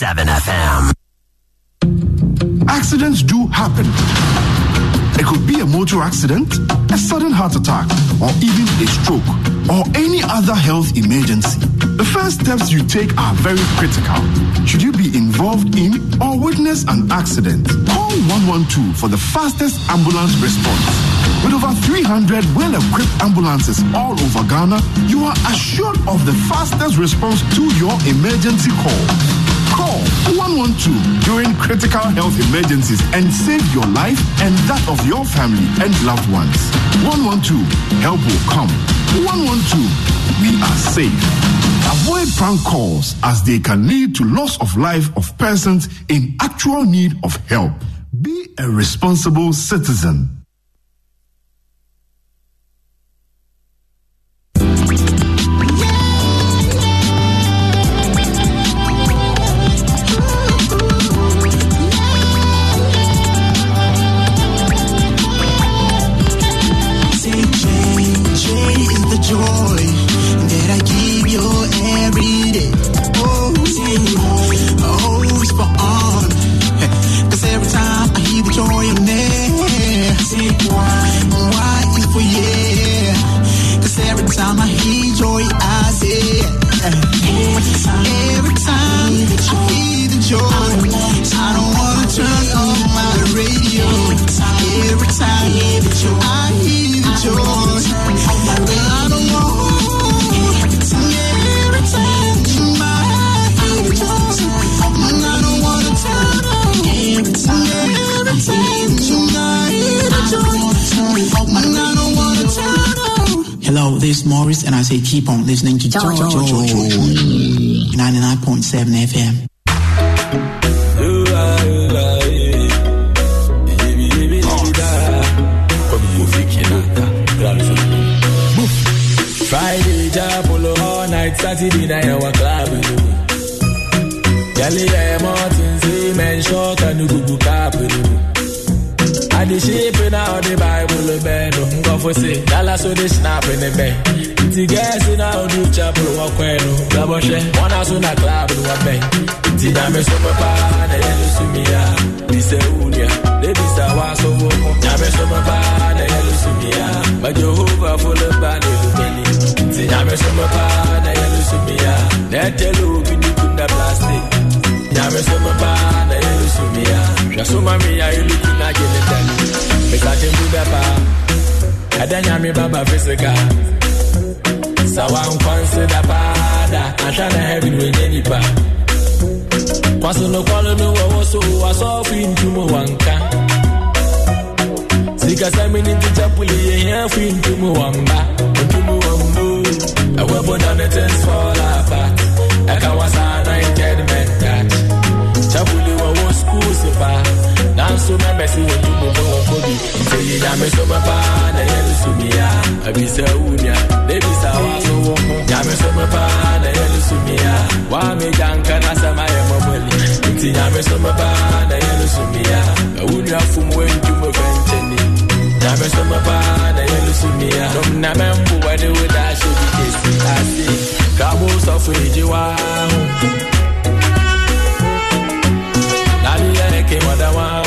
99.7 FM. Accidents do happen. It could be a motor accident, a sudden heart attack, or even a stroke, or any other health emergency. The first steps you take are very critical. Should you be involved in or witness an accident, call 112 for the fastest ambulance response. With over 300 well equipped ambulances all over Ghana, you are assured of the fastest response to your emergency call. Call 112 during critical health emergencies and save your life and that of your family and loved ones. 112, help will come. 112, we are safe. Avoid prank calls as they can lead to loss of life of persons in actual need of help. Be a responsible citizen. Listening 99.7 FM. Walk when, Gaboshe, one house on a club, in one bed. Tidame super pa, na yelu sumia, dise unia, de disa waso woko. Nyame super pa, na yelu sumia, ma Jehovah full of bad belly. Tidame super pa, na yelu sumia, na telu bini kunda plastic. Nyame super pa, na yelu sumia, shasuma mi ya yelu kuna gele tani. Mika tembu dapa, kada nyame baba fisika. Sawa nkwansi da, ashana heaven wenye nipa. kwaso no kwalo no wɔwɔ so wasɔfo ntumu wanka sikasɛme ne ntikyapule yɛhia fi ntumu wamba ntumu wambo ɛwɔ boda ne things fall apart ɛka wasa so my move on you so my pan, I yell to me ya. I be so unia, they be so so. me so my pan, I me ya. Why me janka na sa my mobile. Inti jam so my pan, I yell to me ya. I unia from when you move ventini. me so my pan, I yell to me ya. From na me mbu wa de wo be case. I see. Kabo so fiji wa. Nani ya.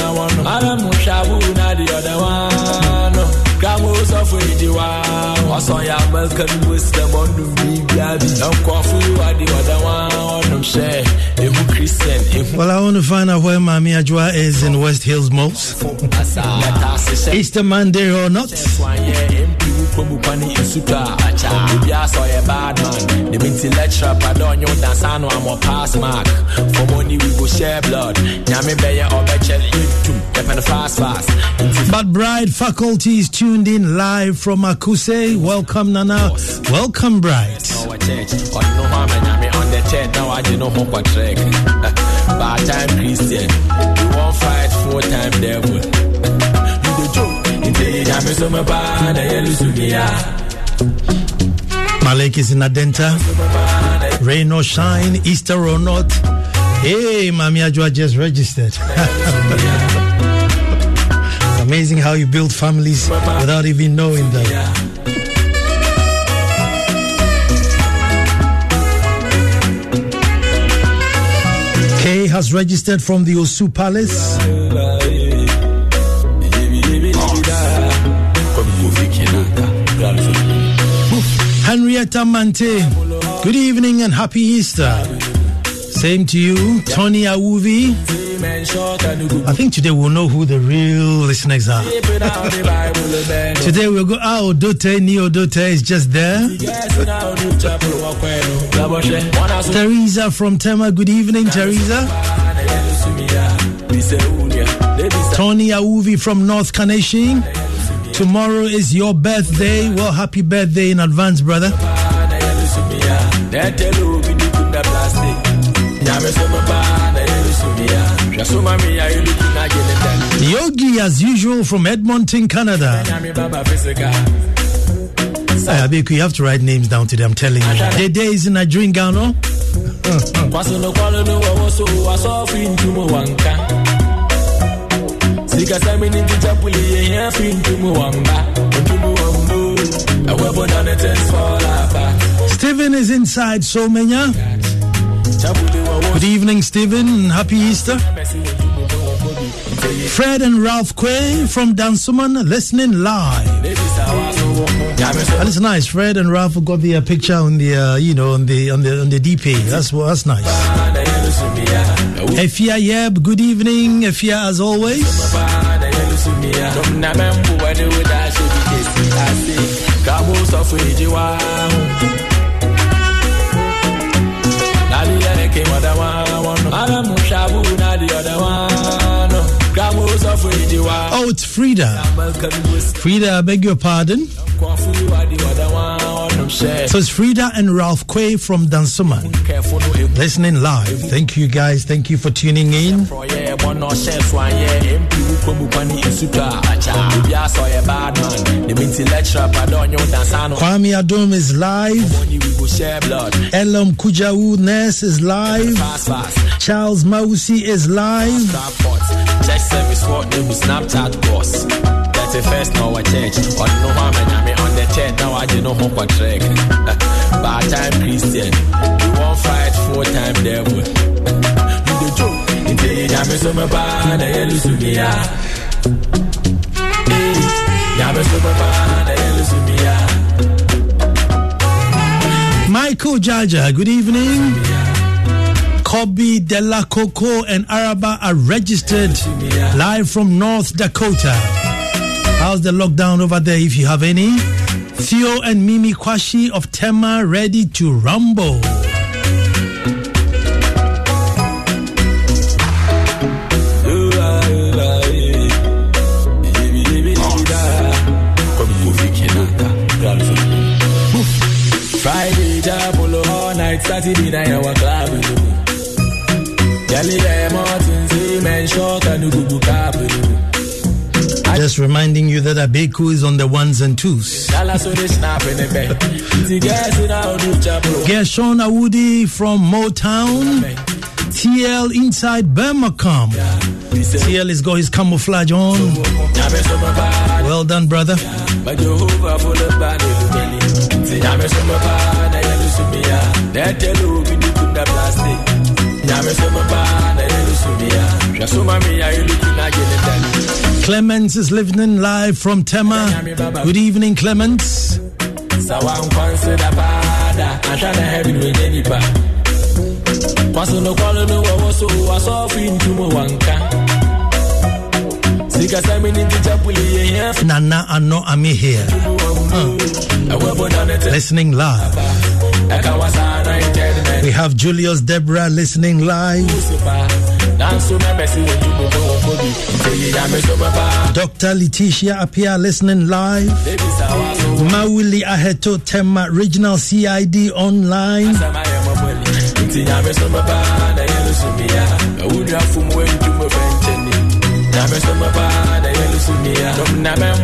Shabu, the other one. Grandma suffer the wow. What's on your American wisdom on the big baby? Don't call for you, the other one. I'm Christian, Well, I want to find out where Mami Ajwa is in West Hills most. Easter Monday or not. Kwani nsuta obi asɔ yɛ bad man ne bi nti lecturer padɔ ɔnyɛ wo dansa no amɔ pass mark. For money we go share blood. Nyame bɛyɛ ɔbɛkyɛ yɛtum yɛpɛ no fast fast. But Bride faculty is tuned in live from Akuse. Welcome, Nana. Welcome, Bride. ɔwɔ church. Ɔde no ho ama nyame on the church. Na wagye no ho kɔtrɛk bad time christian. You won't fight full time devil. You the joke nti nyame so na yɛlusu Malik is in Adenta. Rain or shine, Easter or not. Hey, Mami Ajwa just registered. it's Amazing how you build families without even knowing them. Kay has registered from the Osu Palace. Henrietta Mante, good evening and happy Easter. Same to you, Tony Awuvi. I think today we'll know who the real listeners are. Today we'll go, ah, Odote, Ni Odote is just there. Teresa from Tema, good evening, Teresa. Tony Awuvi from North Kaneshie. Tomorrow is your birthday. Well, happy birthday in advance, brother. Yogi, as usual, from Edmonton, Canada. Hey, Abeku, you have to write names down today, I'm telling you. The day is in Nigerian Ghana. sikasami nitijapuli Stephen is inside wa wo Good evening, Stephen, happy Easter. Fred and Ralph Quay from Dansoman listening live. so so And it's nice. Fred and Ralph got the uh, picture on the, uh, you know, on the on the on the DP. That's that's nice. Efia Yeb, good evening. Efia, as always. Oh, it's Frida. Frida, I beg your pardon. So it's Frida and Ralph Quay from e listening live. Thank you guys. Thank you for tuning in. Kwame Adom is live. Elam Kujau Ness is live. Charles Mausi is live. Church service what name is Snapchat boss. That's the first now a church. On no harm and me on the church now I didn't know how track. Bad time Christian. You won't fight full time devil. You the joke. Nyame so me ba na yelu sumia. Nyame so me ba na yelu sumia. Michael Jaja, good evening. Kobe Della Coco and Araba are registered live from North Dakota. How's the lockdown over there if you have any? Theo and Mimi Kwashi of Tema ready to rumble. Friday, Jabolo, all night, Saturday night, our club. Just reminding you that Abeku is on the ones and twos. Dallas, so they snap in the bed. The guys in our do Jabolo. Gershon Awudi from Motown. TL inside Birmingham. TL has got his camouflage on. Well done, brother. I'm. Clemens is listening live from Tema. Good evening, here. Nana Ami here. Listening live. We have Julius Deborah listening live. Dr. Letitia Apia listening live. Mawili Aheto Tema Regional CID online.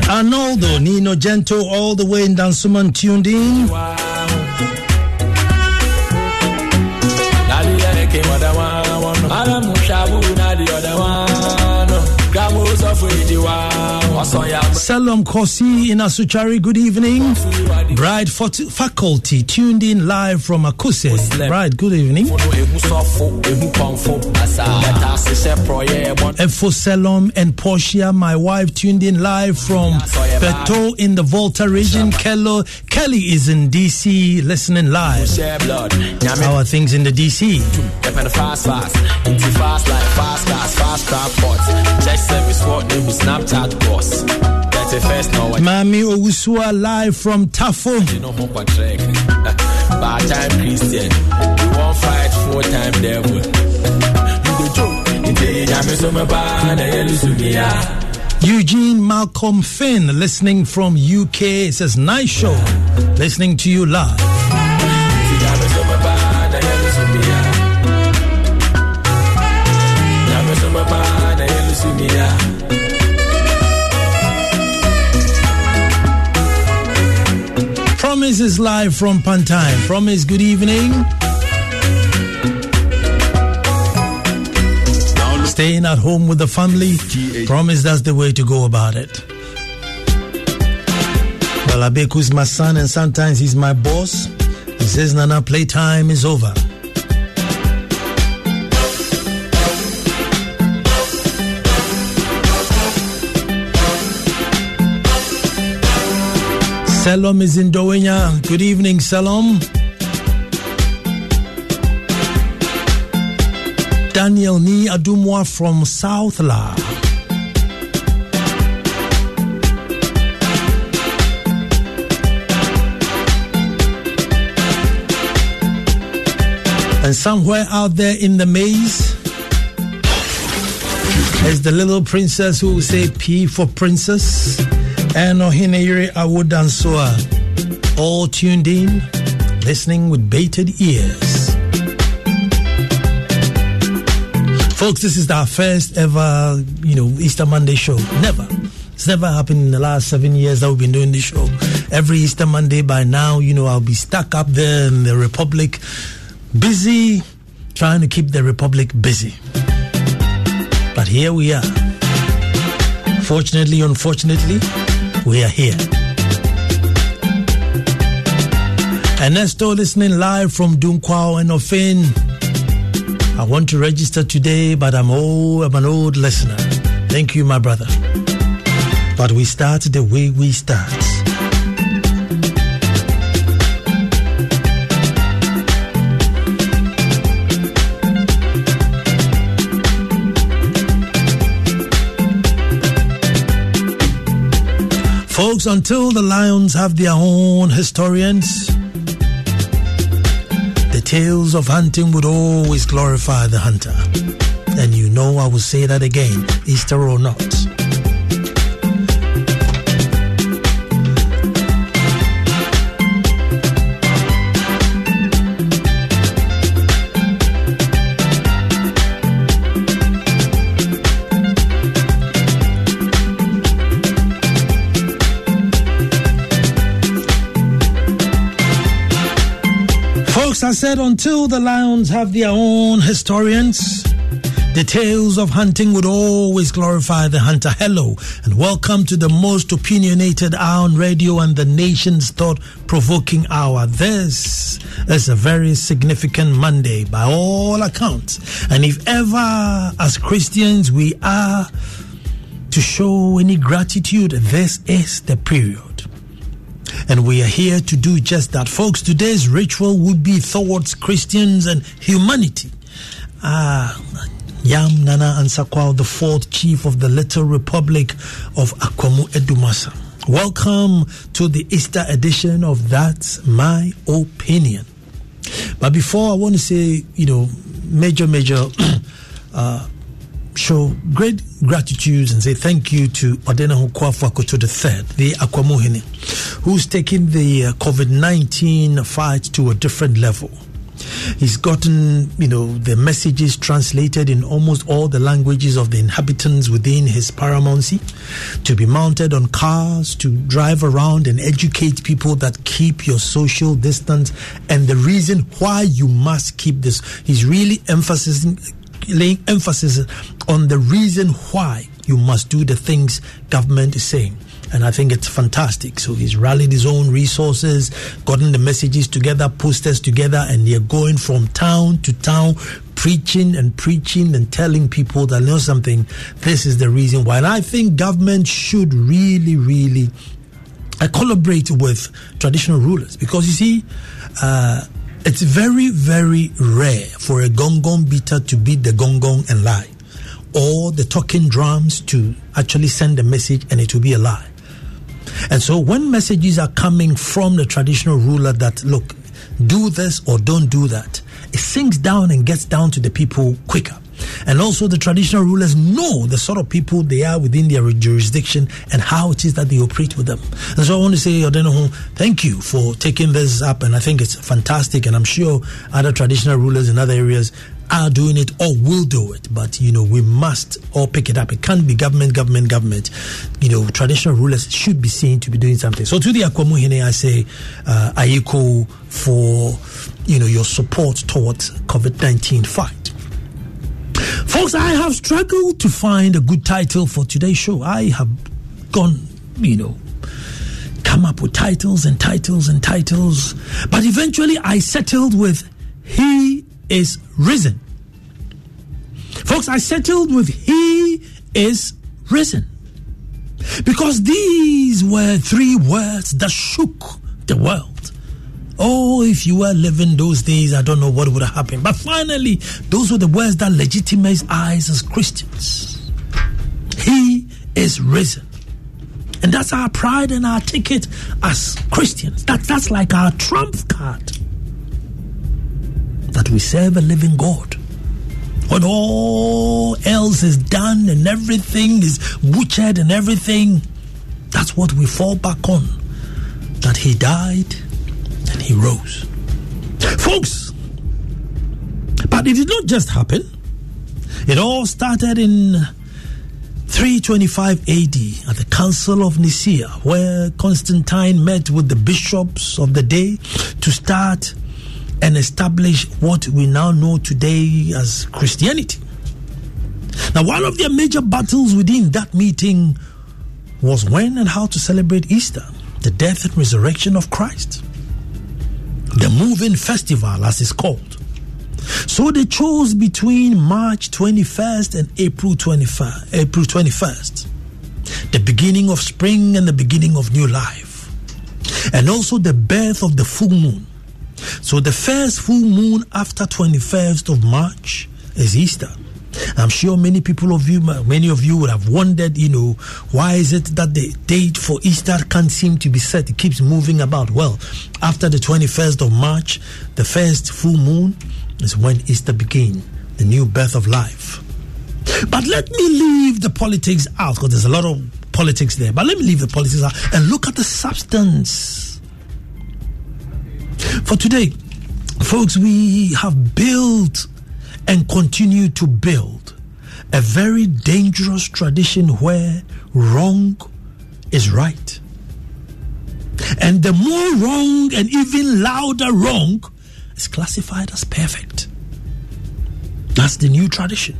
Arnoldo Nino Gento all the way in Dansoman tuned in. with the. Salom Kosi in Asuchari, good evening. Bride Faculty tuned in live from Akuse. Bride, good evening. Efo Salom and Portia, my wife, tuned in live from Beto in the Volta region. Kello, Kelly is in DC listening live. How are things in the DC? fast, fast. Fast fast fast time Christian. You won't fight four time devil. You go joke. Into the jam is on my band, I lose me. Eugene Malcolm Finn listening from UK. Says nice show. Listening to you live. Promise is live from Pantime. Promise, good evening. Staying at home with the family. Promise that's the way to go about it. Well, Abeku's my son, and sometimes he's my boss. He says, Nana, playtime is over. Salom is in Dawhenya. Good evening, Salom. Daniel Ni Adumwa from Southla. And somewhere out there in the maze is the little princess who will say P for princess and oh, Ohineyere Awodansua, uh, all tuned in, listening with bated ears. Folks, this is our first ever, you know, Easter Monday show. Never. It's never happened in the last seven years that we've been doing this show. Every Easter Monday by now, you know, I'll be stuck up there in the Republic, busy trying to keep the Republic busy. But here we are. Fortunately, unfortunately, we are here. Ernesto listening live from Dunkwao and Ofin. I want to register today, but I'm old, I'm an old listener. Thank you, my brother. But we start the way we start. Folks, until the lions have their own historians, the tales of hunting would always glorify the hunter. And you know I will say that again, Easter or not. I said until the lions have their own historians, The tales of hunting would always glorify the hunter. Hello, and welcome to the most opinionated hour on radio and the nation's thought provoking hour. This is a very significant Monday by all accounts. And if ever, as Christians, we are to show any gratitude, this is the period. And we are here to do just that. Folks, today's ritual would be towards Christians and humanity. Ah, Yam Nana Ansah Kwao, the fourth chief of the Little Republic of Akwamu Edumasa. Welcome to the Easter edition of That's My Opinion. But before I want to say, you know, major, major uh, show great gratitude and say thank you to Odena Hukwafu the third, the Akwamuhene, who's taking the uh, COVID 19 fight to a different level. He's gotten, you know, the messages translated in almost all the languages of the inhabitants within his paramountcy to be mounted on cars, to drive around and educate people that keep your social distance and the reason why you must keep this. He's really emphasizing laying emphasis on the reason why you must do the things government is saying and I think it's fantastic. So he's rallied his own resources, gotten the messages together, posters together, and they're going from town to town, preaching and preaching and telling people that you know something. This is the reason why. And I think government should really, really uh, collaborate with traditional rulers because you see. Uh, it's very, very rare for a gong gong beater to beat the gong gong and lie, or the talking drums to actually send a message and it will be a lie. And so when messages are coming from the traditional ruler that, look, do this or don't do that, it sinks down and gets down to the people quicker. And also, the traditional rulers know the sort of people they are within their jurisdiction and how it is that they operate with them. And so, I want to say, Odenoho, thank you for taking this up. And I think it's fantastic. And I'm sure other traditional rulers in other areas are doing it or will do it. But, you know, we must all pick it up. It can't be government, government, government. You know, traditional rulers should be seen to be doing something. So to the Akwamuhene, I say, uh, for, you know, your support towards COVID-19 fight. Folks, I have struggled to find a good title for today's show. I have gone, you know, come up with titles and titles and titles, but eventually I settled with He is risen. Folks, I settled with He is risen. Because these were three words that shook the world. Oh, if you were living those days, I don't know what would have happened. But finally, those were the words that legitimize us as Christians. He is risen. And that's our pride and our ticket as Christians. That, that's like our trump card that we serve a living God. When all else is done and everything is butchered and everything, that's what we fall back on. That He died and He rose. Folks, but it did not just happen. It all started in 325 AD at the Council of Nicaea, where Constantine met with the bishops of the day to start and establish what we now know today as Christianity. Now, one of their major battles within that meeting was when and how to celebrate Easter, the death and resurrection of Christ, the moving festival, as it's called. So they chose between March 21st and April 21st, April 21st, the beginning of spring and the beginning of new life, and also the birth of the full moon so the first full moon after 21st of March is Easter. I'm sure many people of you, many of you would have wondered, you know, why is it that the date for Easter can't seem to be set? It keeps moving about. Well, after the 21st of March, the first full moon is when Easter begins, the new birth of life. But let me leave the politics out because there's a lot of politics there. But let me leave the politics out and look at the substance for today, folks, we have built and continue to build a very dangerous tradition where wrong is right. And the more wrong and even louder wrong is classified as perfect. That's the new tradition.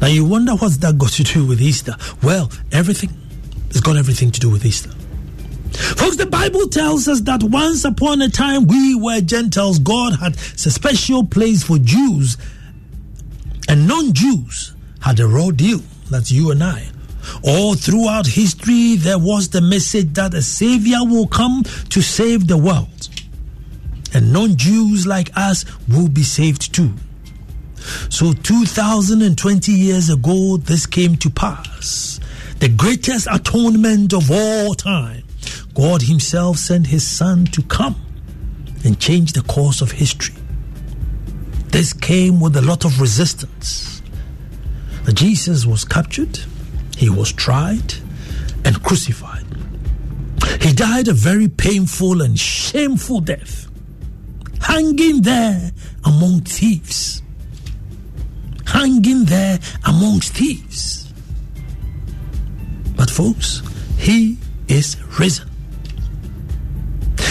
Now you wonder what's that got to do with Easter? Well, everything. It's got everything to do with Easter. Folks, the Bible tells us that once upon a time we were Gentiles. God had a special place for Jews, and non Jews had a raw deal. That's you and I. All throughout history, there was the message that a Savior will come to save the world, and non Jews like us will be saved too. So, 2020 years ago, this came to pass. The greatest atonement of all time. God Himself sent His Son to come and change the course of history. This came with a lot of resistance. Jesus was captured, He was tried, and crucified. He died a very painful and shameful death, hanging there among thieves hanging there amongst thieves. But, folks, he is risen.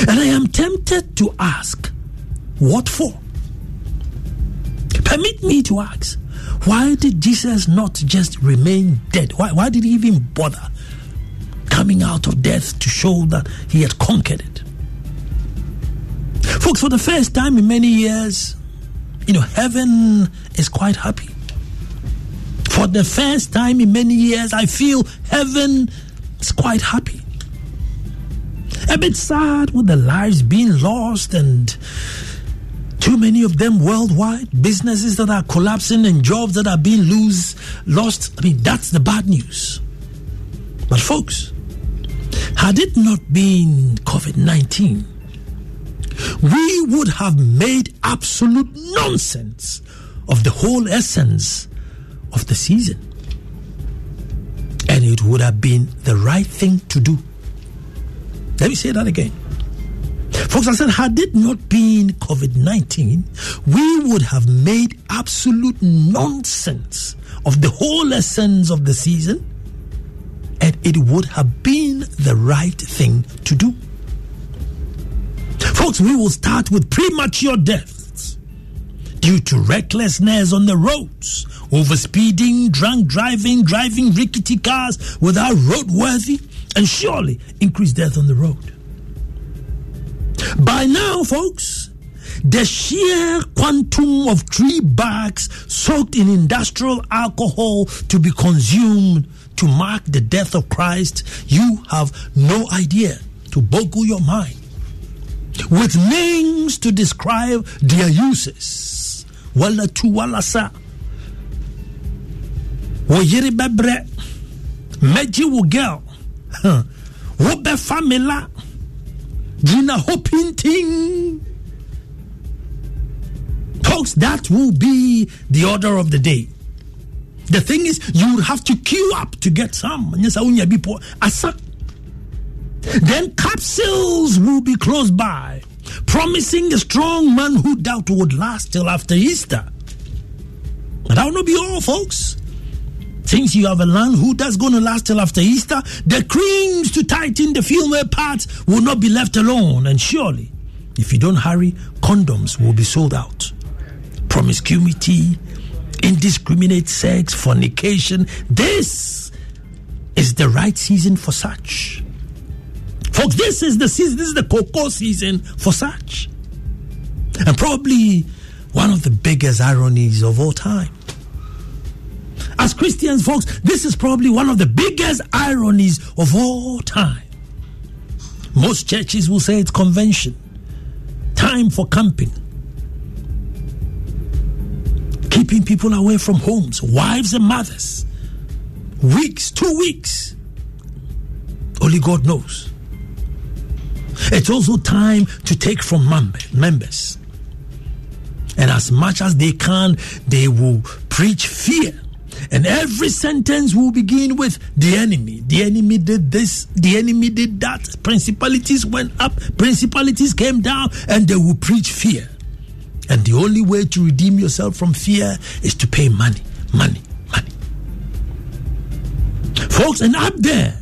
And I am tempted to ask, what for? Permit me to ask, why did Jesus not just remain dead? Why, why did he even bother coming out of death to show that he had conquered it? Folks, for the first time in many years, you know, heaven is quite happy. For the first time in many years, I feel heaven is quite happy. A bit sad with the lives being lost and too many of them worldwide, businesses that are collapsing and jobs that are being lose, lost. I mean, that's the bad news. But folks, had it not been COVID 19, we would have made absolute nonsense of the whole essence of the season. And it would have been the right thing to do. Let me say that again. Folks, I said, had it not been COVID 19, we would have made absolute nonsense of the whole essence of the season, and it would have been the right thing to do. Folks, we will start with premature deaths due to recklessness on the roads, overspeeding, drunk driving, driving rickety cars without roadworthy, and surely increased death on the road. By now, folks, the sheer quantum of tree barks soaked in industrial alcohol to be consumed to mark the death of Christ, you have no idea to boggle your mind with names to describe their uses. Wala tu wala sa. Wo yiri bebre. Meji wo girl. Huh. Wo be famila. Gina hopinting. Folks, that will be the order of the day. The thing is, you would have to queue up to get some. Then capsules will be close by, promising a strong manhood that would last till after Easter. But that will not be all, folks. Since you have a land who that's going to last till after Easter, the creams to tighten the female parts will not be left alone. And surely, if you don't hurry, condoms will be sold out. Promiscuity, indiscriminate sex, fornication. This is the right season for such. Folks, this is the season, this is the cocoa season for such. And probably one of the biggest ironies of all time. As Christians, folks, this is probably one of the biggest ironies of all time. Most churches will say it's convention, time for camping, keeping people away from homes, wives and mothers. Weeks, two weeks. Only God knows. It's also time to take from members. And as much as they can, they will preach fear. And every sentence will begin with the enemy. The enemy did this, the enemy did that. Principalities went up, principalities came down, and they will preach fear. And the only way to redeem yourself from fear is to pay money, money, money. Folks, and up there,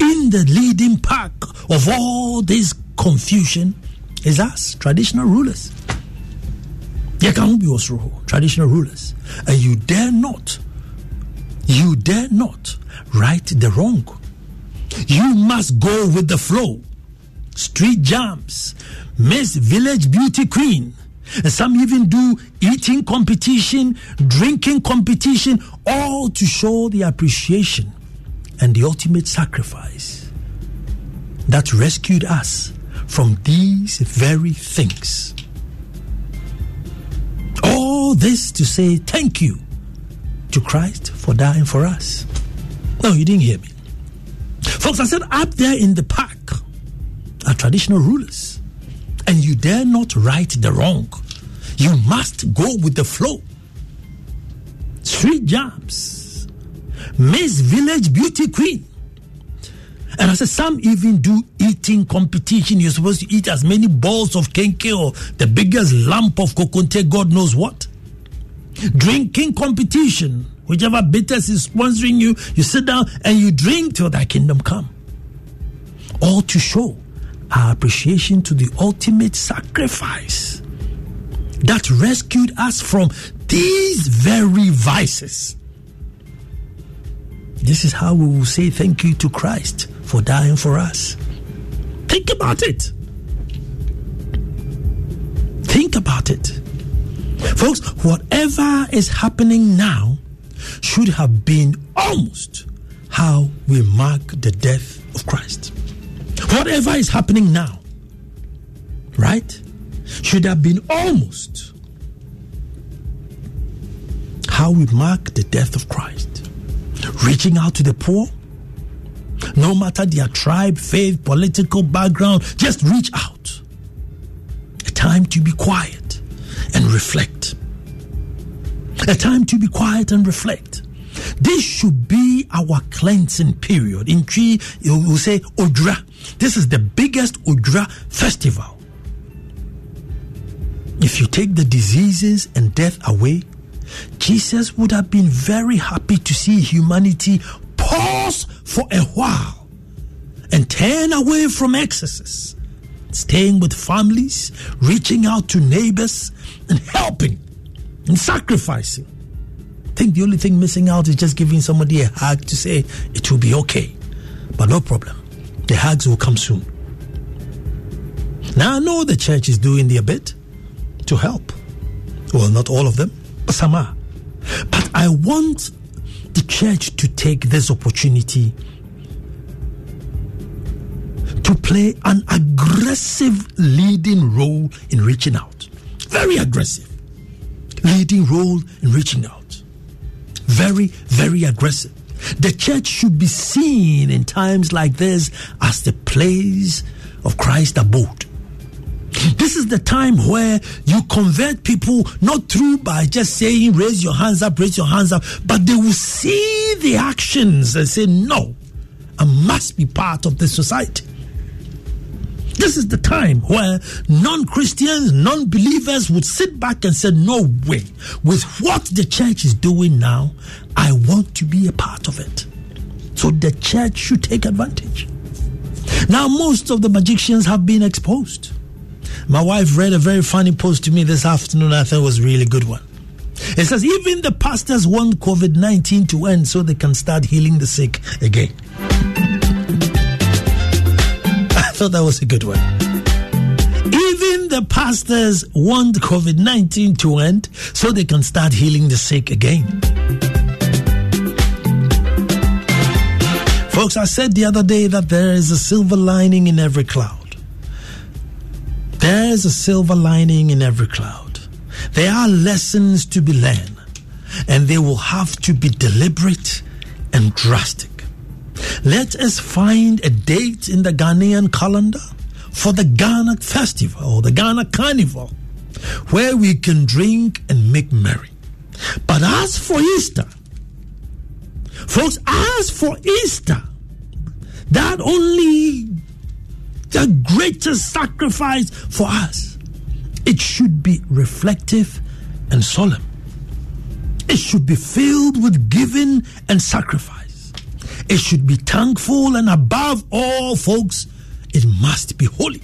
in the leading pack of all this confusion is us, traditional rulers. Yɛka ho bi traditional rulers. And you dare not, you dare not right the wrong. You must go with the flow. Street jams, Miss Village Beauty Queen. And some even do eating competition, drinking competition, all to show the appreciation and the ultimate sacrifice that rescued us from these very things. All this to say thank you to Christ for dying for us. No, you didn't hear me. Folks, I said up there in the park are traditional rulers, and you dare not right the wrong. You must go with the flow. Street jobs, Miss Village Beauty Queen. And I said, some even do eating competition. You're supposed to eat as many balls of kenkey or the biggest lump of kokonte, God knows what. Drinking competition. Whichever bitters is sponsoring you, you sit down and you drink till thy kingdom come. All to show our appreciation to the ultimate sacrifice that rescued us from these very vices. This is how we will say thank you to Christ for dying for us. Think about it. Think about it. Folks, whatever is happening now should have been almost how we mark the death of Christ. Whatever is happening now, right, should have been almost how we mark the death of Christ. Reaching out to the poor, no matter their tribe, faith, political background, just reach out. A time to be quiet and reflect. A time to be quiet and reflect. This should be our cleansing period. In Twi, you will say Odra. This is the biggest Odra festival. If you take the diseases and death away, Jesus would have been very happy to see humanity pause for a while and turn away from excesses, staying with families, reaching out to neighbors, and helping and sacrificing. I think the only thing missing out is just giving somebody a hug to say it will be okay. But no problem. The hugs will come soon. Now I know the church is doing their bit to help. Well, not all of them, but some are. But I want the church to take this opportunity to play an aggressive leading role in reaching out. Very aggressive leading role in reaching out. Very, very aggressive. The church should be seen in times like this as the place of Christ abode. This is the time where you convert people not through by just saying, raise your hands up, raise your hands up, but they will see the actions and say, no, I must be part of this society. This is the time where non Christians, non believers would sit back and say, No way. With what the church is doing now, I want to be a part of it. So the church should take advantage. Now, most of the magicians have been exposed. My wife read a very funny post to me this afternoon. I thought it was a really good one. It says, Even the pastors want COVID 19 to end so they can start healing the sick again. Thought that was a good one. Even the pastors want COVID 19 to end so they can start healing the sick again. Folks, I said the other day that there is a silver lining in every cloud. There is a silver lining in every cloud. There are lessons to be learned, and they will have to be deliberate and drastic. Let us find a date in the Ghanaian calendar for the Ghana Festival or the Ghana Carnival where we can drink and make merry. But as for Easter, folks, as for Easter, that only the greatest sacrifice for us, it should be reflective and solemn. It should be filled with giving and sacrifice. It should be thankful, and above all, folks, it must be holy.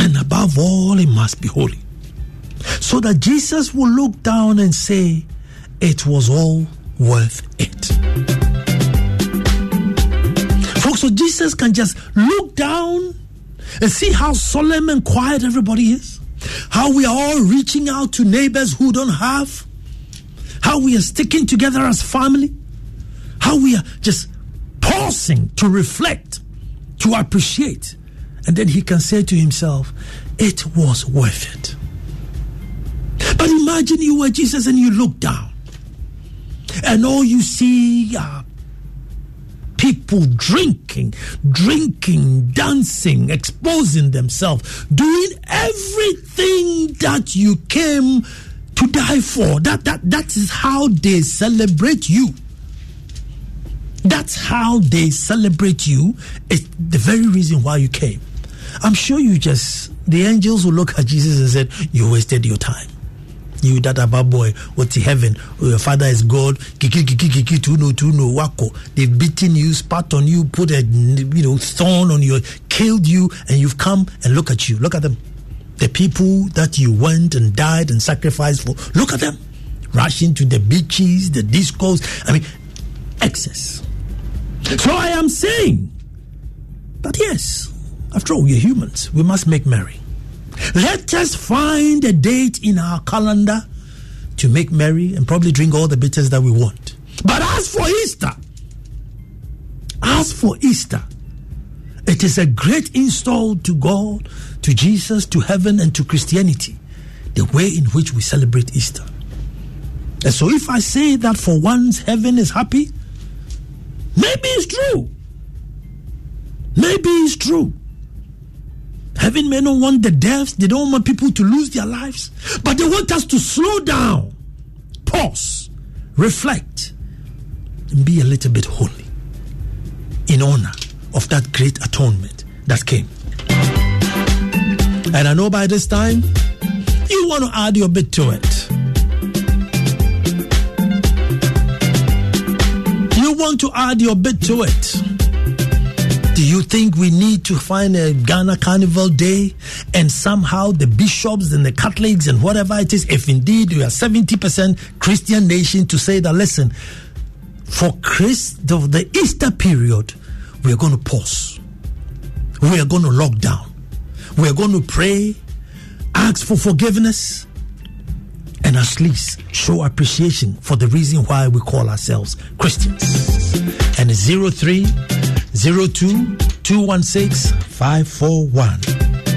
And above all, it must be holy. so that Jesus will look down and say, It was all worth it. Folks, so Jesus can just look down and see how solemn and quiet everybody is, how we are all reaching out to neighbors who don't have, how we are sticking together as family, how we are just pausing to reflect, to appreciate. And then he can say to himself, It was worth it. But imagine you were Jesus and you look down, and all you see are people drinking, drinking, dancing, exposing themselves, doing everything that you came to die for. That that that is how they celebrate you. That's how they celebrate you. It's the very reason why you came. I'm sure you just the angels will look at Jesus and said, "You wasted your time." You that bad boy, what's in heaven? Your father is God. Kiki kiki kiki tuno tuno wako. They've beaten you, spat on you, put a you know thorn on you, killed you, and you've come and look at you. Look at them. The people that you went and died and sacrificed for. Look at them. Rushing to the beaches, the discos. I mean, excess. So I am saying that yes, after all, we're humans. We must make merry. Let us find a date in our calendar to make merry and probably drink all the bitters that we want. But as for Easter, as for Easter, it is a great install to God, to Jesus, to heaven, and to Christianity, the way in which we celebrate Easter. And so, if I say that for once heaven is happy, maybe it's true. Maybe it's true. Heaven may not want the deaths, they don't want people to lose their lives, but they want us to slow down, pause, reflect, and be a little bit holy in honor of that great atonement that came. And I know by this time, you want to add your bit to it. Want to add your bit to it. Do you think we need to find a Ghana Carnival Day and somehow the bishops and the Catholics and whatever it is, if indeed we are 70% Christian nation, to say that, listen, for Christ, the, the Easter period, we are going to pause. We are going to lock down. We are going to pray, ask for forgiveness, and at least show appreciation for the reason why we call ourselves Christians. And it's 03 02 216 541.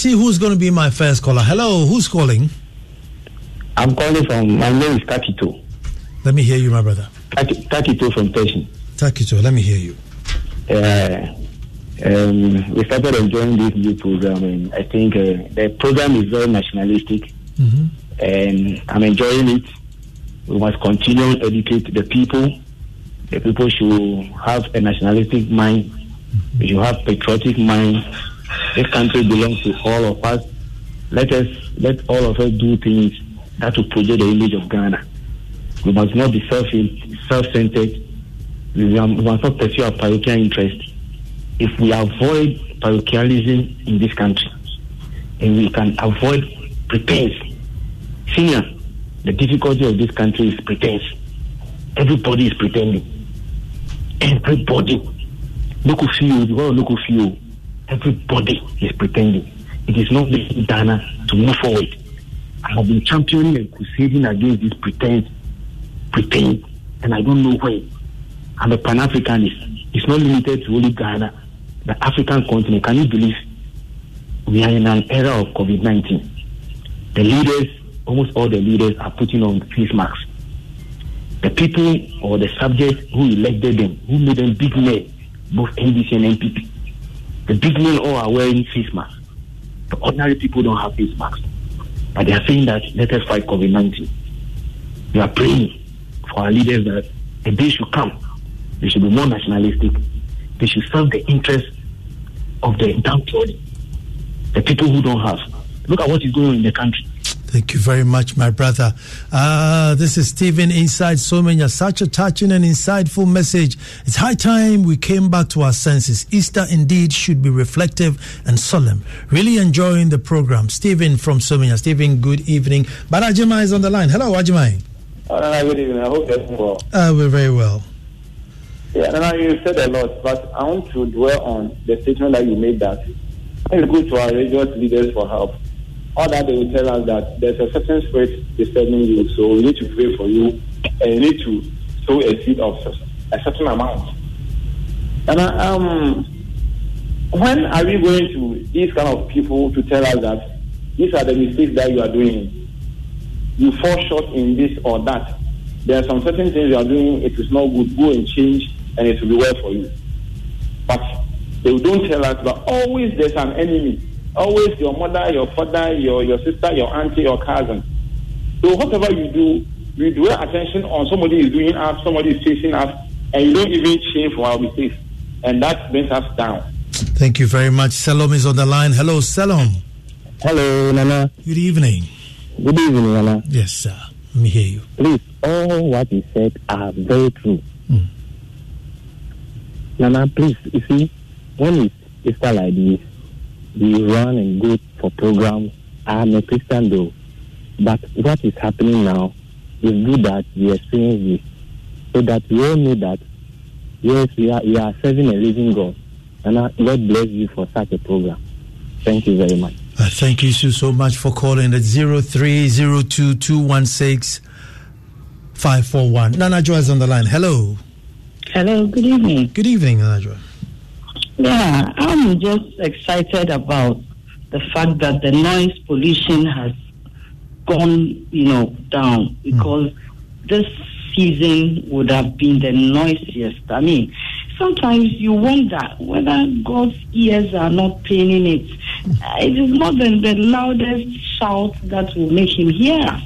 See who's going to be my first caller. Hello, who's calling? I'm calling from, my name is Takito. Let me hear you, my brother. Taki- Takito from Peshin. Takito, let me hear you. Uh, um, we started enjoying this new program, and I think uh, the program is very nationalistic, Mm-hmm. and I'm enjoying it. We must continue to educate the people. The people should have a nationalistic mind. We should have patriotic mind. This country belongs to all of us. Let us let all of us do things that will project the image of Ghana. We must not be self self-centered. We must not pursue our parochial interest. If we avoid parochialism in this country, and we can avoid pretense, senior, the difficulty of this country is pretense. Everybody is pretending. Everybody. Look of you, you look of you. Everybody is pretending. It is not making Ghana to move forward. I have been championing and crusading against this pretense, pretense, and I don't know why. I'm a Pan Africanist. It's not limited to only Ghana, the African continent. Can you believe we are in an era of COVID 19? The leaders, almost all the leaders, are putting on face masks. The people or the subjects who elected them, who made them big men, both NDC and NPP, the big men all are wearing face masks. The ordinary people don't have face masks. But they are saying that let us fight COVID 19. We are praying for our leaders that a day should come. They should be more nationalistic. They should serve the interests of the downtrodden, the people who don't have. Look at what is going on in the country. Thank you very much, my brother. Uh, this is Stephen Inside Somanya. Such a touching and insightful message. It's high time we came back to our senses. Easter indeed should be reflective and solemn. Really enjoying the program. Stephen from Somanya. Stephen, good evening. But Ajima is on the line. Hello, Ajima. Uh, good evening. I hope you're well. Uh, we're very well. Yeah, now you said a lot, but I want to dwell on the statement that you made that it's good to our religious leaders for help. All that they will tell us that there's a certain spirit disturbing you, so we need to pray for you and you need to sow a seed of a certain amount. And um, when are we going to these kind of people to tell us that these are the mistakes that you are doing? You fall short in this or that. There are some certain things you are doing, it is not good. Go and change, and it will be well for you. But they don't tell us, but always there's an enemy. Always your mother, your father, your, your sister, your auntie, your cousin. So whatever you do, you dwell attention on somebody is doing us, somebody is chasing us, and you don't even change for our mistakes. And that brings us down. Thank you very much. Salom is on the line. Hello, Salom. Hello, Nana. Good evening. Good evening, Nana. Yes, sir. Let me hear you. Please, all what you said are very true. Mm. Nana, please, you see, when it's Easter like this, we run and go for programs. I'm a Christian though, but what is happening now is good that we experience this, so that we all know that yes, we are we are serving a living God, and uh, God bless you for such a program. Thank you very much. Uh, thank you so, so much for calling at 0302 Nana Joy is on the line. Hello. Hello, good evening. Good evening, Nana Joy. Yeah, I'm just excited about the fact that the noise pollution has gone, you know, down because this season would have been the noisiest. I mean, sometimes you wonder whether God's ears are not paining it. Uh, It is not the, the loudest shout that will make him hear us.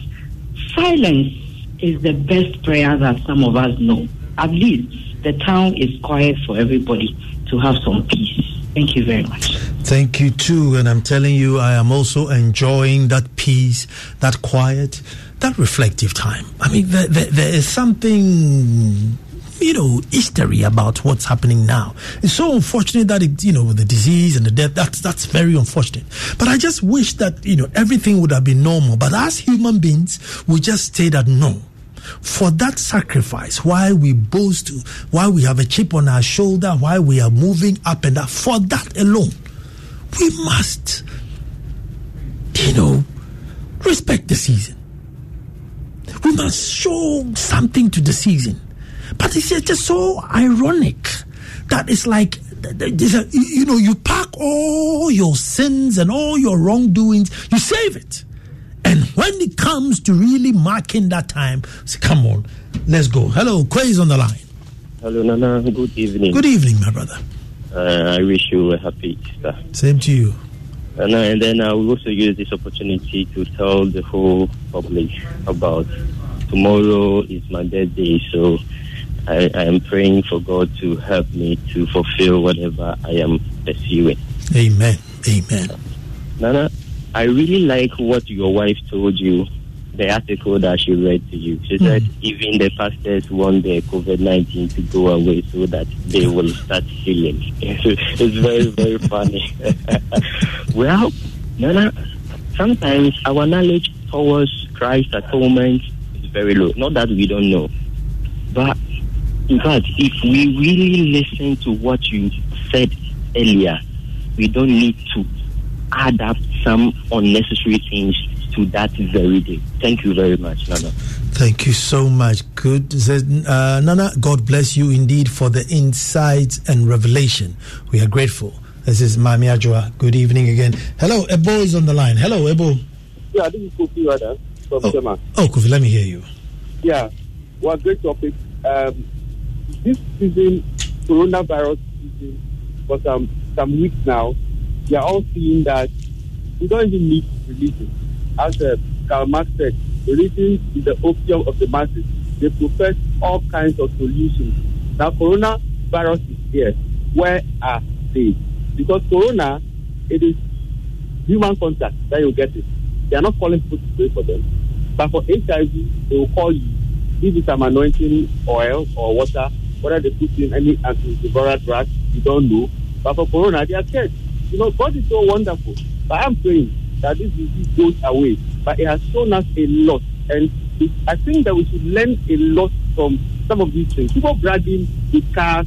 Silence is the best prayer that some of us know. At least the town is quiet for everybody to have some peace. Thank you very much. Thank you too. And I'm telling you, I am also enjoying that peace, that quiet, that reflective time. I mean, there, there, there is something, you know, history about what's happening now. It's so unfortunate that it, you know, the disease and the death, that's, that's very unfortunate. But I just wish that, you know, everything would have been normal. But as human beings, we just say that no for that sacrifice, why we boast, why we have a chip on our shoulder, why we are moving up and up, for that alone, we must, you know, respect the season. We must show something to the season. But it's just so ironic that it's like, you know, you pack all your sins and all your wrongdoings, you save it. And when it comes to really marking that time, say, come on, let's go. Hello, Quay is on the line. Hello, Nana. Good evening. Good evening, my brother. Uh, I wish you a happy Easter. Same to you. And, uh, and then I will also use this opportunity to tell the whole public about tomorrow is my birthday, so I, I am praying for God to help me to fulfill whatever I am pursuing. Amen. Amen. Nana, I really like what your wife told you, the article that she read to you. She said hmm. even the pastors want the COVID 19 to go away so that they will start healing. it's very, very funny. well, Nana, sometimes our knowledge towards Christ's atonement is very low. Not that we don't know, but in fact, if we really listen to what you said earlier, we don't need to add up some unnecessary things to that very day. Thank you very much, Nana. Thank you so much. Good. Uh, Nana, God bless you indeed for the insights and revelation. We are grateful. This is Mami Ajua. Good evening again. Hello, Ebo is on the line. Hello, Ebo. Yeah, this is Kofi Rada from Oh. Sema. Oh, Kofi, let me hear you. Yeah, well, great topic. Um, this season, coronavirus season, for some some weeks now, we are all seeing that we don't even need religion. As uh, Karl Marx said, religion is the opium of the masses. They profess all kinds of solutions. Now, coronavirus is here. Where are they? Because corona, it is human contact that you get it. They are not calling people to pray for them. But for HIV, they will call you. Give you some anointing oil or water, whether they put in any antiviral drug, you don't know. But for corona, they are scared. You know, God is so wonderful. But I'm praying that this disease goes away. But it has shown us a lot. And I think that we should learn a lot from some of these things. People bragging with cars,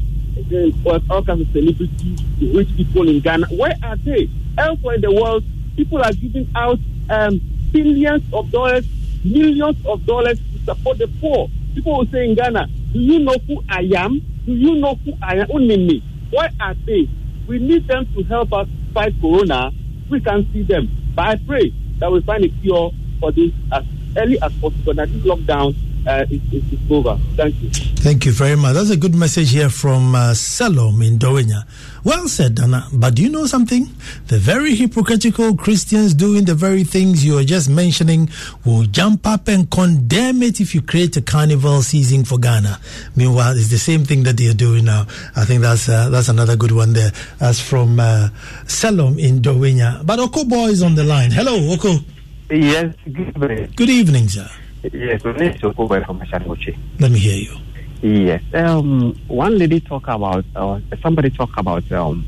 all kinds of celebrities, rich people in Ghana. Where are they? Elsewhere in the world, people are giving out um, billions of dollars, millions of dollars to support the poor. People will say in Ghana, Do you know who I am? Do you know who I am? Only me. Where are they? We need them to help us fight Corona. We can see them. But I pray that we find a cure for this as early as possible. That this lockdown uh, is, is, is over. Thank you. Thank you very much. That's a good message here from uh, Salom in Dawhenya. Well said, Dana. But do you know something? The very hypocritical Christians doing the very things you are just mentioning will jump up and condemn it if you create a carnival season for Ghana. Meanwhile, it's the same thing that they are doing now. I think that's uh, that's another good one there. That's from uh, Salom in Dawhenya. But Oko boy is on the line. Hello, Oko. Yes, good evening. Good evening, sir. Yes, my name is Okobo from Ashangoche. Let me hear you. Yes. Um, one lady talk about, uh, somebody talk about um,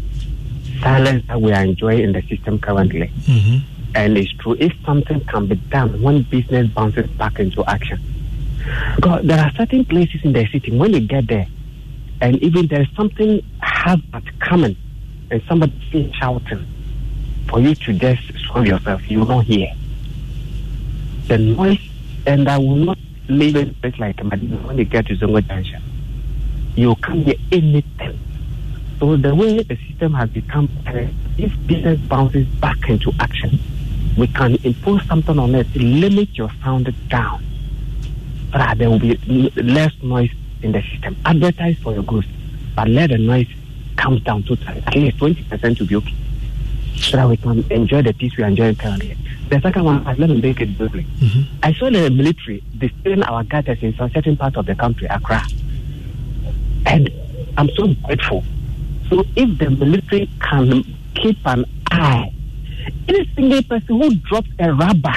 silence that we are enjoying in the system currently. Mm-hmm. And it's true. If something can be done when business bounces back into action, God, there are certain places in the city when you get there, and even there's something hazard coming, and somebody is shouting for you to just swallow yourself. You not hear the noise, and I will not leave it a bit like Madina when you get to Zongo Junction. You can't hear anything. So the way the system has become, uh, if business bounces back into action, we can impose something on it to limit your sound down. So there will be less noise in the system. Advertise for your goods, but let the noise come down totally. At least 20% to be okay. So that we can enjoy the peace we are enjoying currently. The second one, let me make it briefly. Mm-hmm. I saw the military distilling our gutters in some certain parts of the country, Accra. And I'm so grateful. So if the military can keep an eye, any single person who drops a rubber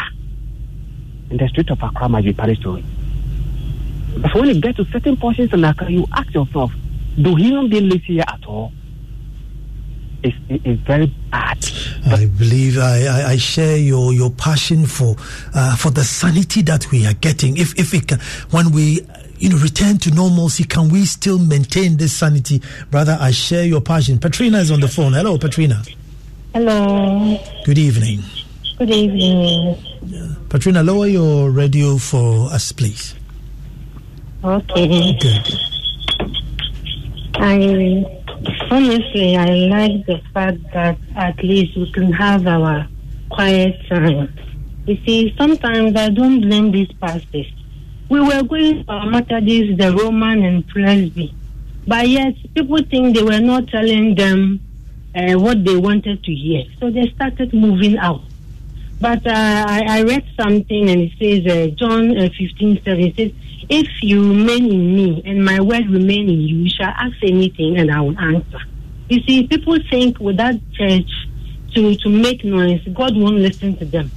in the street of Accra might be punished to it. But when you get to certain portions in Accra, you ask yourself, do human beings live here at all? It's, it's very bad. I believe I, I, I share your, your passion for uh, for the sanity that we are getting. If if it can, when we you know return to normalcy, can we still maintain this sanity, brother? I share your passion. Patrina is on the phone. Hello, Patrina. Hello. Good evening, Good evening. Patrina. Lower your radio for us, please. Okay. Good. I honestly I like the fact that at least we can have our quiet time. You see, sometimes I don't blame these pastors. We were going for Methodist, the Roman and Presby, but yet people think they were not telling them uh, what they wanted to hear, so they started moving out. But uh, I, I read something and it says, uh, John uh, 15 7, it says, If you remain in me and my word remain in you, you shall ask anything and I will answer. You see, people think without church to, to make noise, God won't listen to them.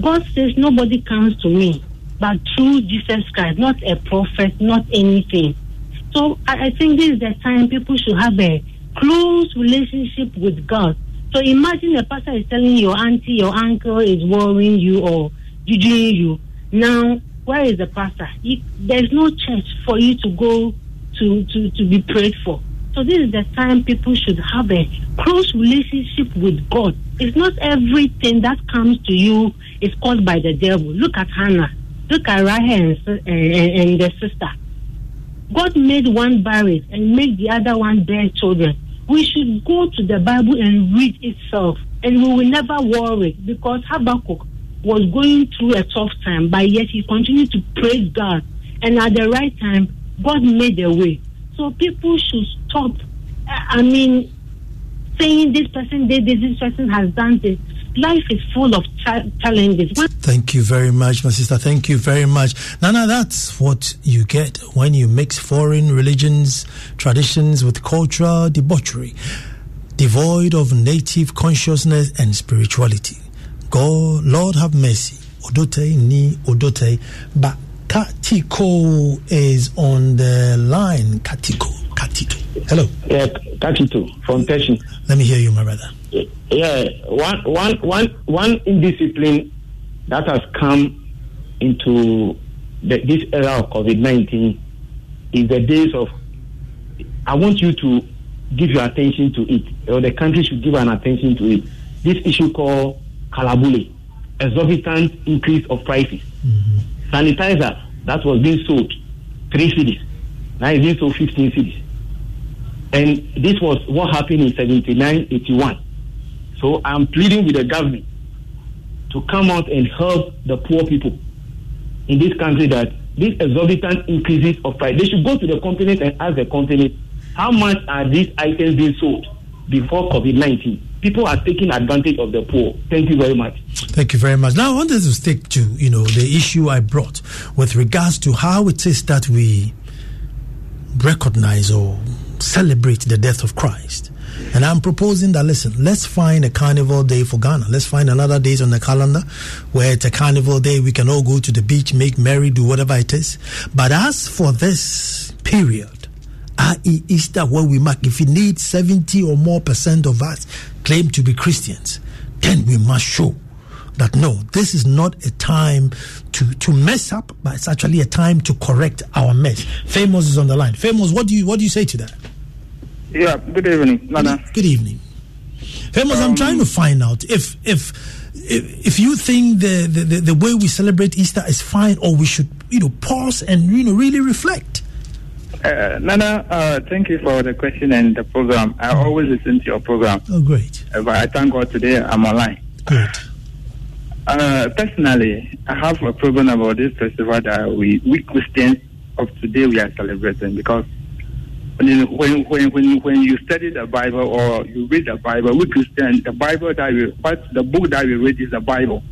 God says, Nobody comes to me but through Jesus Christ, not a prophet, not anything. So I, I think this is the time people should have a close relationship with God. So imagine a pastor is telling your auntie, your uncle is worrying you or judging you. Now, where is the pastor? He, there's no church for you to go to, to, to be prayed for. So this is the time people should have a close relationship with God. It's not everything that comes to you is caused by the devil. Look at Hannah. Look at Rahel and, and, and the sister. God made one barren and made the other one bear children. We should go to the Bible and read itself, and we will never worry because Habakkuk was going through a tough time, but yet he continued to praise God. And at the right time, God made a way. So people should stop. I mean, saying this person did this, this person has done this. Life is full of cha- challenges. Thank you very much, my sister. Thank you very much. Nana, that's what you get when you mix foreign religions, traditions with cultural debauchery, devoid of native consciousness and spirituality. God, Lord have mercy. Odote ni odote. But Katiko is on the line. Katiko. Katito. Hello. Yeah, Katito from Teshie. Let me hear you, my brother. Yeah, one, one, one, one indiscipline that has come into the, this era of COVID 19 is the days of. I want you to give your attention to it, or the country should give an attention to it. This issue called kalabule, exorbitant increase of prices. Sanitizer that was being sold three cedis, now it's being sold 15 cedis. And this was what happened in 79 81. So I'm pleading with the government to come out and help the poor people in this country that these exorbitant increases of price, they should go to the companies and ask the companies how much are these items being sold before COVID 19. People are taking advantage of the poor. Thank you very much. Thank you very much. Now I wanted to stick to you know the issue I brought with regards to how it is that we recognize or celebrate the death of Christ. And I'm proposing that listen, let's find a carnival day for Ghana. Let's find another days on the calendar where it's a carnival day. We can all go to the beach, make merry, do whatever it is. But as for this period, i.e. Easter, where we mark, if you need 70 or more percent of us claim to be Christians, then we must show that no, this is not a time to to mess up, but it's actually a time to correct our mess. Famous is on the line. Famous, what do you what do you say to that? Yeah, good evening, Nana. Good evening. Famous, I'm um, trying to find out if if if, if you think the, the, the, the way we celebrate Easter is fine or we should, you know, pause and you know really reflect. Uh, Nana, uh, thank you for the question and the program. I always listen to your program. Oh, great. Uh, but I thank God today I'm online. Good. Uh, personally, I have a problem about this festival that we, we Christians of today we are celebrating because when you, when, when, when, when you study the Bible or you read the Bible, we Christians, the Bible that we, what the book that we read is the Bible.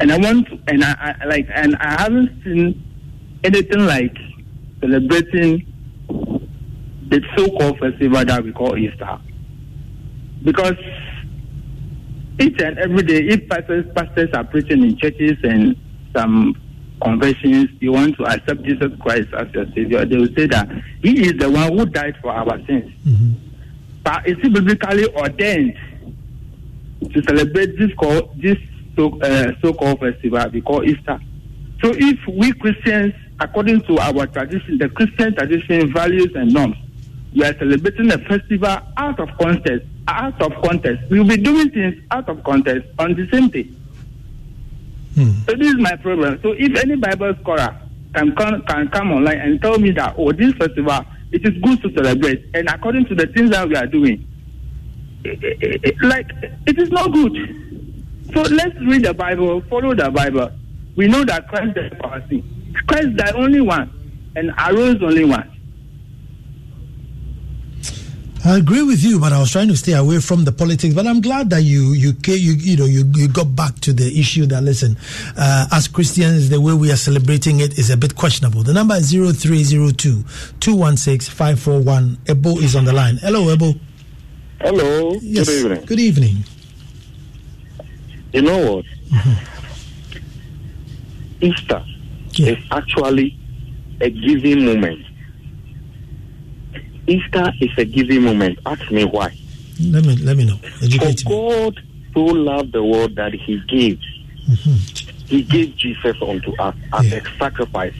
And I want, and I, I like, and I haven't seen anything like celebrating the so-called festival that we call Easter, because each and every day, if pastors, pastors are preaching in churches and some conventions, you want to accept Jesus Christ as your Savior, they will say that He is the one who died for our sins. But is it biblically ordained to celebrate this call, this so, uh, so-called festival we call Easter? So if we Christians, according to our tradition, the Christian tradition, values and norms, we are celebrating a festival out of context, out of context. We will be doing things out of context on the same day. Hmm. So this is my problem. So if any Bible scholar can come, can come online and tell me that, oh, this festival, it is good to celebrate, and according to the things that we are doing, it, it, it, like, it is not good. So let's read the Bible, follow the Bible. We know that Christ died for our sin. Christ died only one, and arose only one. I agree with you, but I was trying to stay away from the politics. But I'm glad that you you you you know you, you got back to the issue that listen, uh, as Christians, the way we are celebrating it is a bit questionable. The number is zero three zero two two one six five four one. Ebo is on the line. Hello, Ebo. Hello. Yes. Good evening. Good evening. You know what? Easter is actually a giving moment. Easter is a giving moment. Ask me why. Let me let me know. Educate For God so loved the world that He gave. Mm-hmm. He gave Jesus unto us as a sacrifice.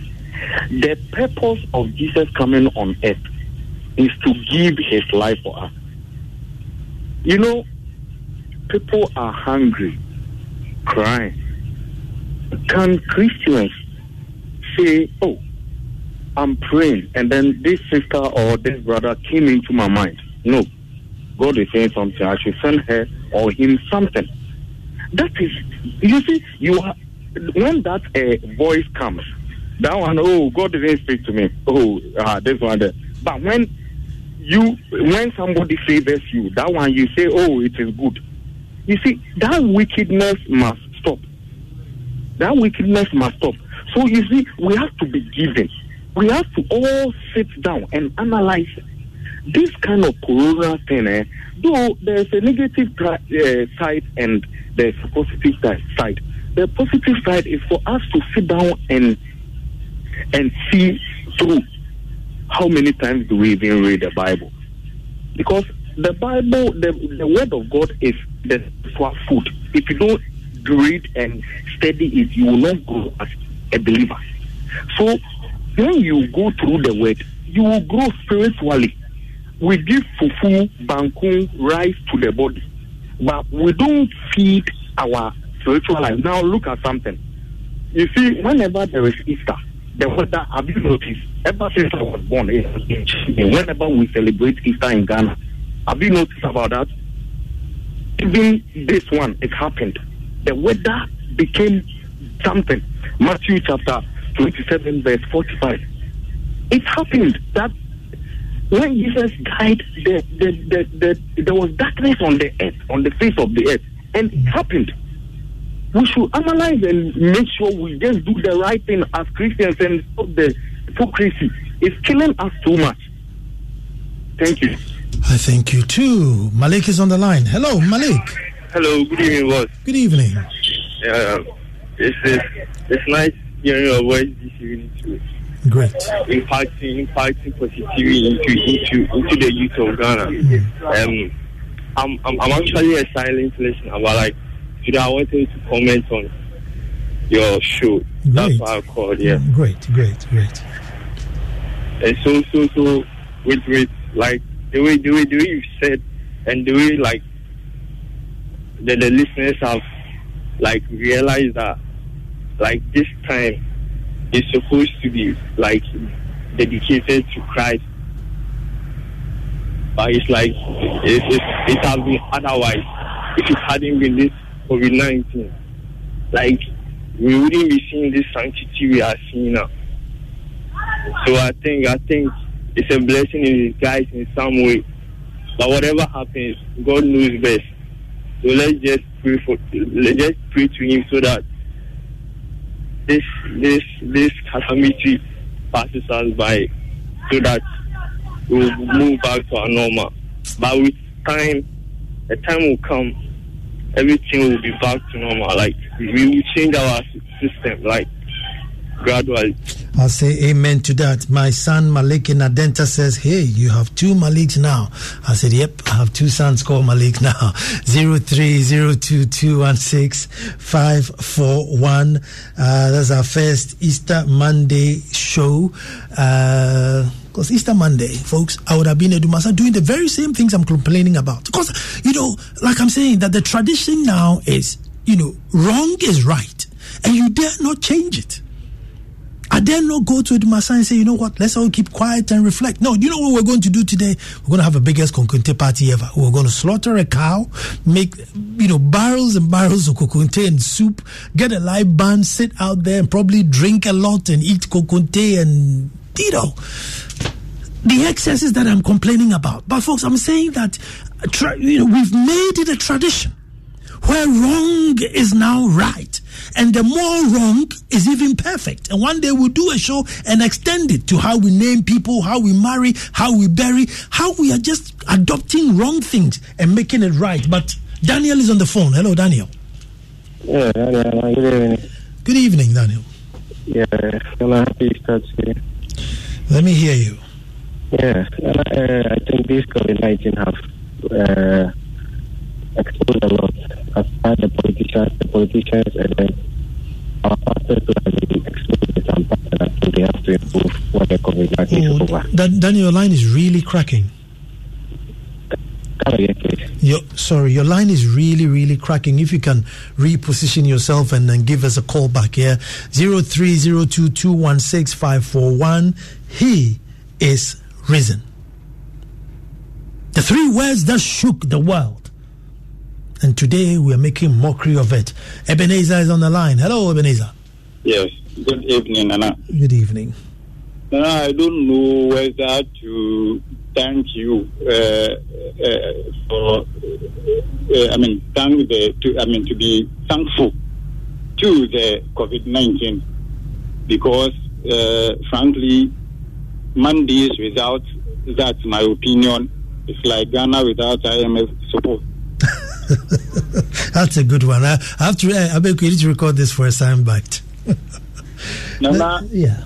The purpose of Jesus coming on earth is to give His life for us. You know, people are hungry, crying, can Christians say, "Oh, I'm praying," and then this sister or this brother came into my mind? No, God is saying something. I should send her or him something. That is, you see, you are when that uh, voice comes, that one, oh, God didn't speak to me. Oh, uh, this one, that. but when you, when somebody favors you, that one you say, oh, it is good. You see, that wickedness must stop. That wickedness must stop. So you see, we have to be given. We have to all sit down and analyze this kind of corona thing. Eh, though there's a negative uh, side and there's a positive side. The positive side is for us to sit down and and see through how many times do we even read the Bible? Because the Bible, the, the word of God is the food. If you don't read and study it, you will not grow as a believer. So when you go through the word, you will grow spiritually. We give fufu, banku, rice to the body, but we don't feed our spiritual life. Now look at something. You see, whenever there is Easter, the weather, have you noticed? Ever since I was born. Whenever we celebrate Easter in Ghana, have you noticed about that? Even this one, it happened. The weather became something. Matthew chapter 27, verse 45. It happened that when Jesus died, the, the, the, the, there was darkness on the earth, on the face of the earth. And it happened. We should analyze and make sure we just do the right thing as Christians and stop the hypocrisy. It's killing us too much. Thank you. I thank you too. Malik is on the line. Hello, Malik. Hello, good evening, boss. Good evening. Yeah, it's, it's, it's nice hearing your voice this evening too. Great. Impacting, impacting positively into into into the youth of Ghana. Um, I'm, I'm I'm actually a silent listener, but like today I wanted to comment on your show. That's why I called. Yeah. Great, great, great. And so so so with with like the way the way the way you said and the way like the, the listeners have like realized that like this time is supposed to be like dedicated to Christ. But it's like it, it, it has been otherwise. If it hadn't been this COVID nineteen, like we wouldn't be seeing this sanctity we are seeing now. So I think I think it's a blessing in disguise in some way. But whatever happens, God knows best. So let's just pray for let's just pray to him so that this this this calamity passes us by so that we'll move back to our normal. But with time the time will come everything will be back to normal. Like we will change our system like gradually. I'll say amen to that. My son Malik in Adenta says, Hey, you have two Maliks now. I said, Yep, I have two sons called Malik now. 0302216541. Uh, that's our first Easter Monday show. Uh, because Easter Monday, folks, I would have been a Dumasa doing the very same things I'm complaining about. Because, you know, like I'm saying, that the tradition now is, you know, wrong is right. And you dare not change it. I dare not go to Dumasa and say, you know what, let's all keep quiet and reflect. No, you know what we're going to do today? We're going to have the biggest kokonte party ever. We're going to slaughter a cow, make, you know, barrels and barrels of kokonte and soup, get a live band, sit out there and probably drink a lot and eat kokonte and, you know, the excesses that I'm complaining about. But folks, I'm saying that you know we've made it a tradition where wrong is now right, and the more wrong is even perfect. And one day we'll do a show and extend it to how we name people, how we marry, how we bury, how we are just adopting wrong things and making it right. But Daniel is on the phone. Hello, Daniel. Yeah, Daniel. Good evening. Good evening, Daniel. Yeah, I'm happy to start here. Let me hear you. Yeah, uh, I think this COVID 19 have uh, exposed a lot. Far the politicians, the politicians, and then our pastors who have been exposed to some part, and I think they have to improve when the COVID 19 is over. Dan- Daniel, your line is really cracking. Come again, please. Your, sorry, your line is really, really cracking. If you can reposition yourself and then give us a call back here, zero three zero two two one six five four one. He is risen. The three words that shook the world. And today we are making mockery of it. Ebenezer is on the line. Hello, Ebenezer. Yes. Good evening, Nana. Good evening. Nana, I don't know whether to thank you uh, uh, for. Uh, I mean, thank the. To, I mean, to be thankful to the COVID nineteen because, uh, frankly, Mondays without that, my opinion, is like Ghana without IMF support. That's a good one. I, I have to. I beg you to record this for a soundbite. Nana, yeah.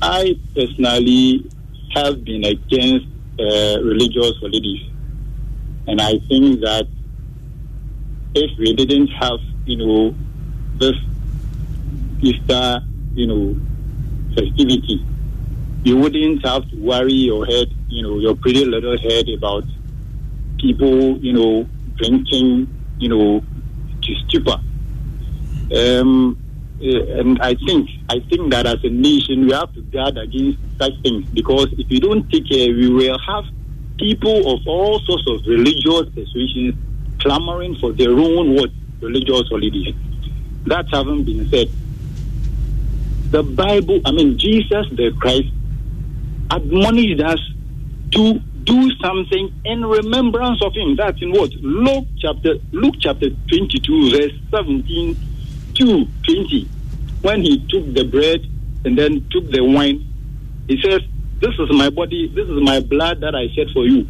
I personally have been against uh, religious holidays, and I think that if we didn't have, you know, this Easter, you know, festivity, you wouldn't have to worry your head, you know, your pretty little head about people, you know, drinking, you know, to stupor. Um, uh, and I think I think that as a nation we have to guard against such things because if we don't take care, we will have people of all sorts of religious persuasions clamoring for their own what religious holidays. That having been said, the Bible, I mean Jesus the Christ, admonished us to do something in remembrance of him. That's in what? Luke chapter Luke chapter twenty two verse seventeen to 20 when he took the bread and then took the wine he says this is my body this is my blood that i shed for you.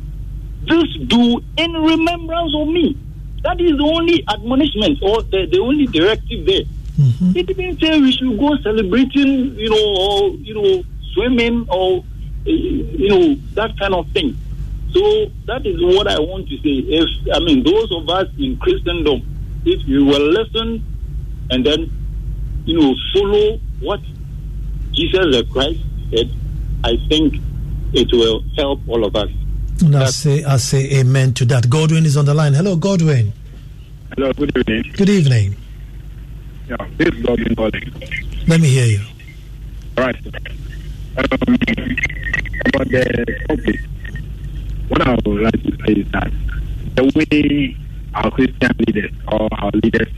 This do in remembrance of me. That is the only admonishment or the, the only directive there. Mm-hmm. it didn't say we should go celebrating you know or you know swimming or uh, you know that kind of thing so that is what i want to say if i mean those of us in christendom if you will listen and then you know follow what Jesus the Christ said, I think it will help all of us. And I say, I say amen to that. Godwin is on the line. Hello, Godwin. Hello, good evening. Good evening. Yeah, this is Godwin calling. Let me hear you. All right. Um, about the topic, what I would like to say is that the way our Christian leaders or our leaders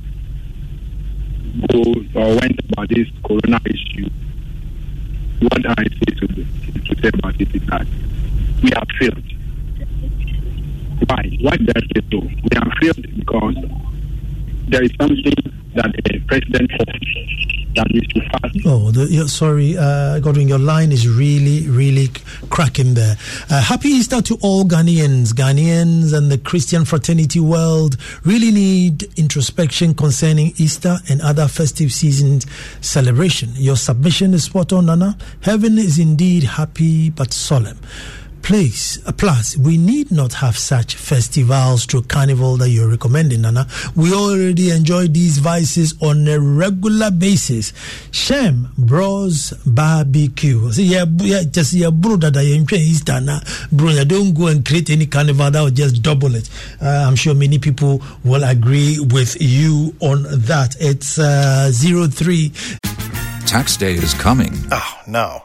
go or went about this corona issue, what I say to, to say about it is that we have failed. Why? Why did I say so? We have failed because there is something that the president that we should fast. Oh, the, sorry, uh, Godwin, your line is really, really cracking there. Uh, happy Easter to all Ghanaians. Ghanaians and the Christian fraternity world really need introspection concerning Easter and other festive seasons celebration. Your submission is spot on, Nana. Heaven is indeed happy but solemn. Please, uh, plus, we need not have such festivals through carnival that you're recommending, Nana. We already enjoy these vices on a regular basis. Shem Bros Barbecue. See, yeah, yeah, just yeah, bro, that I enjoy Easter now. Bro, yeah, don't go and create any carnival that will just double it. Uh, I'm sure many people will agree with you on that. It's uh, zero three. Tax day is coming. Oh, no.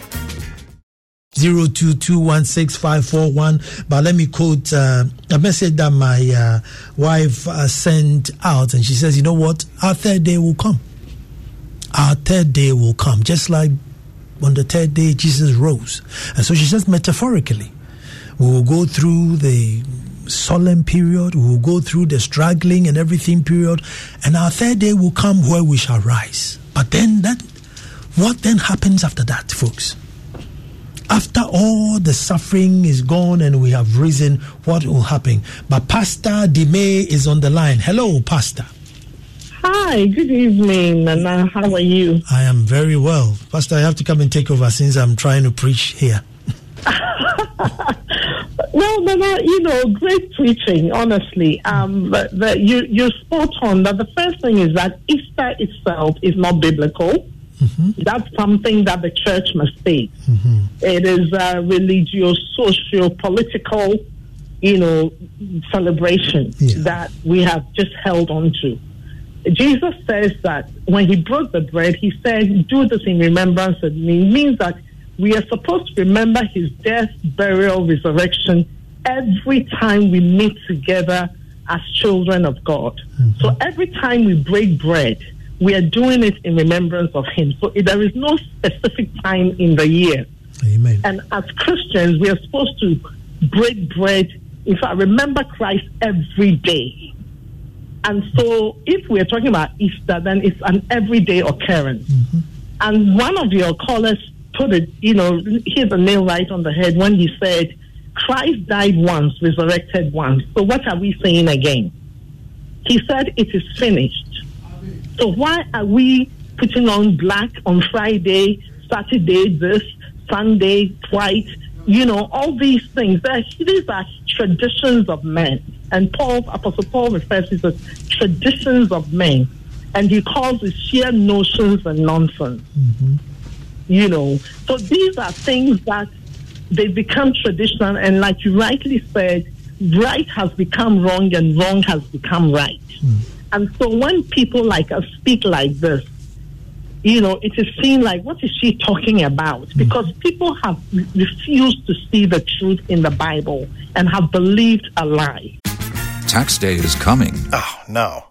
02216541 but let me quote uh, a message that my uh, wife uh, sent out. And she says you know what? Our third day will come. Our third day will come. Just like on the third day jesus rose. And so she says metaphorically we will go through the solemn period. We will go through the struggling and everything period. And our third day will come where we shall rise. But then that what then happens after that folks after all the suffering is gone and we have risen, what will happen? But Pastor Dime is on the line. Hello, Pastor. Hi, good evening, Nana. How are you? I am very well. Pastor, I have to come and take over since I'm trying to preach here. Well, Nana, you know, great preaching, honestly. Um, but, but you, you're spot on that the first thing is that Easter itself is not biblical. Mm-hmm. That's something that the church must say. Mm-hmm. It is a religious, socio political, you know, celebration that we have just held on to. Jesus says that when he broke the bread, he said, Do this in remembrance of me. It means that we are supposed to remember his death, burial, resurrection every time we meet together as children of God. Mm-hmm. So every time we break bread, we are doing it in remembrance of him. So there is no specific time in the year. Amen. And as Christians, we are supposed to break bread. In fact, remember Christ every day. And so, if we're talking about Easter, then it's an everyday occurrence. Mm-hmm. And one of your callers put it, you know, hit the nail right on the head when he said, Christ died once, resurrected once. So, what are we saying again? He said, It is finished. So, why are we putting on black on Friday, Saturday, this, Sunday, white? You know, all these things. These are traditions of men. And Paul, Apostle Paul refers to as traditions of men. And he calls it sheer notions and nonsense. Mm-hmm. You know, so these are things that they become traditional. And like you rightly said, right has become wrong and wrong has become right. Mm. And so when people like us speak like this, you know, it is seen like, what is she talking about? Mm. Because people have refused to see the truth in the Bible and have believed a lie. Tax day is coming. Oh, no.